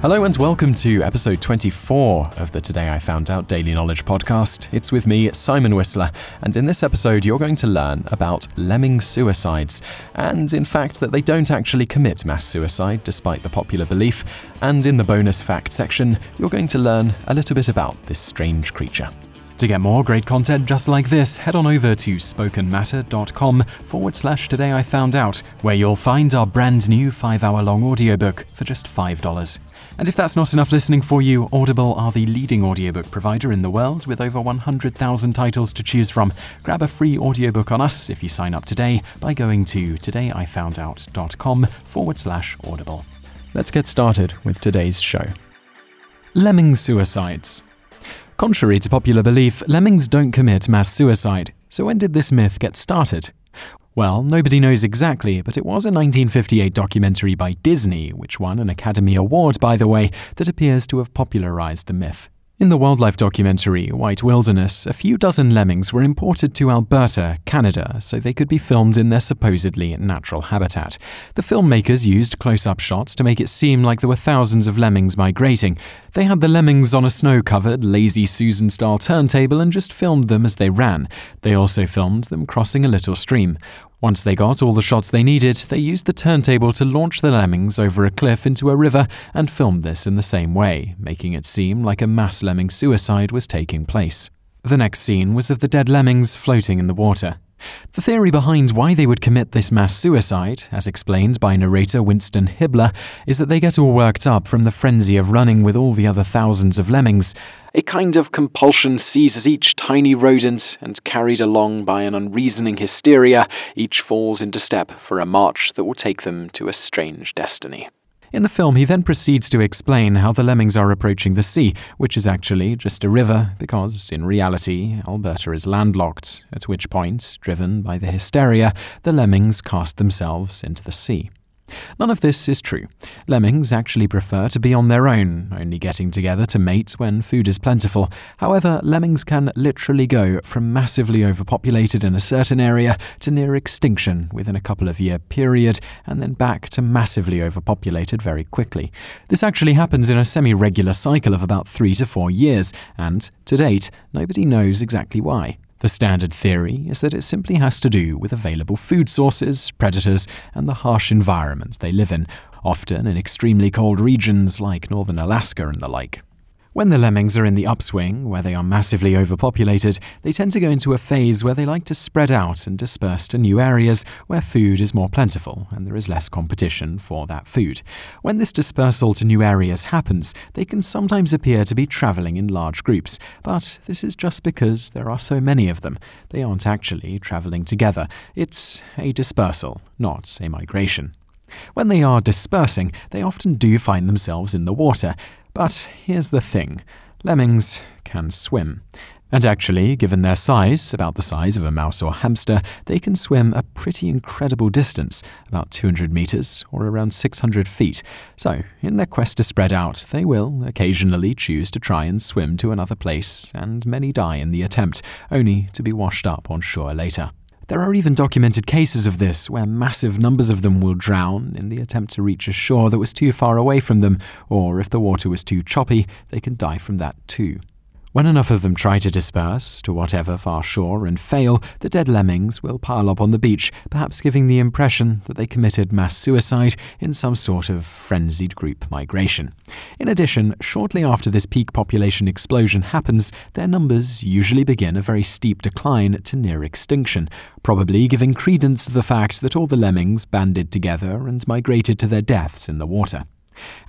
Hello and welcome to episode 24 of the Today I Found Out Daily Knowledge podcast. It's with me, Simon Whistler, and in this episode, you're going to learn about lemming suicides, and in fact, that they don't actually commit mass suicide despite the popular belief. And in the bonus fact section, you're going to learn a little bit about this strange creature. To get more great content just like this, head on over to spokenmatter.com forward slash today I found out, where you'll find our brand new five hour long audiobook for just $5. And if that's not enough listening for you, Audible are the leading audiobook provider in the world with over 100,000 titles to choose from. Grab a free audiobook on us if you sign up today by going to todayifoundout.com forward slash audible. Let's get started with today's show. Lemming suicides. Contrary to popular belief, lemmings don't commit mass suicide. So when did this myth get started? Well, nobody knows exactly, but it was a 1958 documentary by Disney, which won an Academy Award, by the way, that appears to have popularized the myth. In the wildlife documentary White Wilderness, a few dozen lemmings were imported to Alberta, Canada, so they could be filmed in their supposedly natural habitat. The filmmakers used close up shots to make it seem like there were thousands of lemmings migrating. They had the lemmings on a snow covered, lazy Susan style turntable and just filmed them as they ran. They also filmed them crossing a little stream. Once they got all the shots they needed, they used the turntable to launch the lemmings over a cliff into a river and filmed this in the same way, making it seem like a mass lemming suicide was taking place. The next scene was of the dead lemmings floating in the water. The theory behind why they would commit this mass suicide, as explained by narrator Winston Hibler, is that they get all worked up from the frenzy of running with all the other thousands of lemmings. A kind of compulsion seizes each tiny rodent, and carried along by an unreasoning hysteria, each falls into step for a march that will take them to a strange destiny. In the film, he then proceeds to explain how the lemmings are approaching the sea, which is actually just a river, because, in reality, Alberta is landlocked, at which point, driven by the hysteria, the lemmings cast themselves into the sea. None of this is true. Lemmings actually prefer to be on their own, only getting together to mate when food is plentiful. However, lemmings can literally go from massively overpopulated in a certain area to near extinction within a couple of year period, and then back to massively overpopulated very quickly. This actually happens in a semi regular cycle of about three to four years, and to date, nobody knows exactly why. The standard theory is that it simply has to do with available food sources, predators, and the harsh environment they live in, often in extremely cold regions like northern Alaska and the like. When the lemmings are in the upswing, where they are massively overpopulated, they tend to go into a phase where they like to spread out and disperse to new areas where food is more plentiful and there is less competition for that food. When this dispersal to new areas happens, they can sometimes appear to be traveling in large groups, but this is just because there are so many of them. They aren't actually traveling together. It's a dispersal, not a migration. When they are dispersing, they often do find themselves in the water, but here's the thing lemmings can swim. And actually, given their size, about the size of a mouse or hamster, they can swim a pretty incredible distance, about 200 meters or around 600 feet. So, in their quest to spread out, they will occasionally choose to try and swim to another place, and many die in the attempt, only to be washed up on shore later. There are even documented cases of this, where massive numbers of them will drown in the attempt to reach a shore that was too far away from them, or if the water was too choppy, they can die from that too. When enough of them try to disperse to whatever far shore and fail, the dead lemmings will pile up on the beach, perhaps giving the impression that they committed mass suicide in some sort of frenzied group migration. In addition, shortly after this peak population explosion happens, their numbers usually begin a very steep decline to near extinction, probably giving credence to the fact that all the lemmings banded together and migrated to their deaths in the water.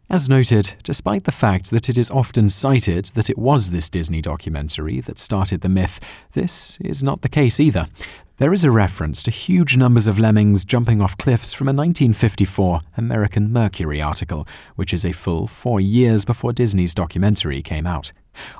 As noted, despite the fact that it is often cited that it was this Disney documentary that started the myth, this is not the case either. There is a reference to huge numbers of lemmings jumping off cliffs from a 1954 American Mercury article, which is a full four years before Disney's documentary came out.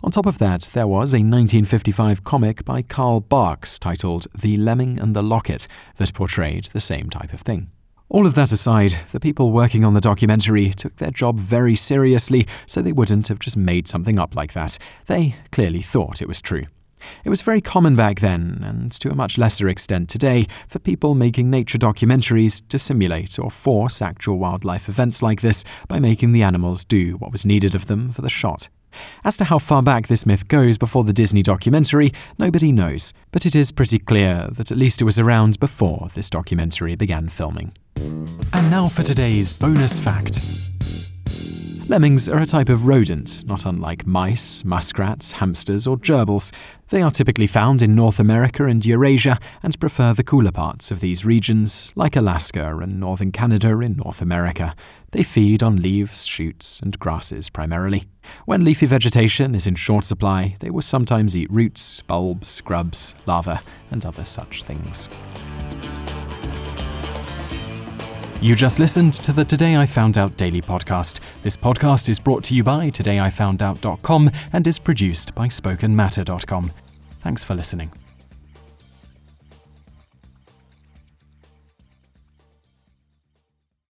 On top of that, there was a 1955 comic by Carl Barks titled The Lemming and the Locket that portrayed the same type of thing. All of that aside, the people working on the documentary took their job very seriously, so they wouldn't have just made something up like that. They clearly thought it was true. It was very common back then, and to a much lesser extent today, for people making nature documentaries to simulate or force actual wildlife events like this by making the animals do what was needed of them for the shot. As to how far back this myth goes before the Disney documentary, nobody knows, but it is pretty clear that at least it was around before this documentary began filming. And now for today's bonus fact. Lemmings are a type of rodent, not unlike mice, muskrats, hamsters, or gerbils. They are typically found in North America and Eurasia and prefer the cooler parts of these regions, like Alaska and northern Canada in North America. They feed on leaves, shoots, and grasses primarily. When leafy vegetation is in short supply, they will sometimes eat roots, bulbs, grubs, larvae, and other such things. You just listened to the Today I Found Out daily podcast. This podcast is brought to you by todayifoundout.com and is produced by spokenmatter.com. Thanks for listening.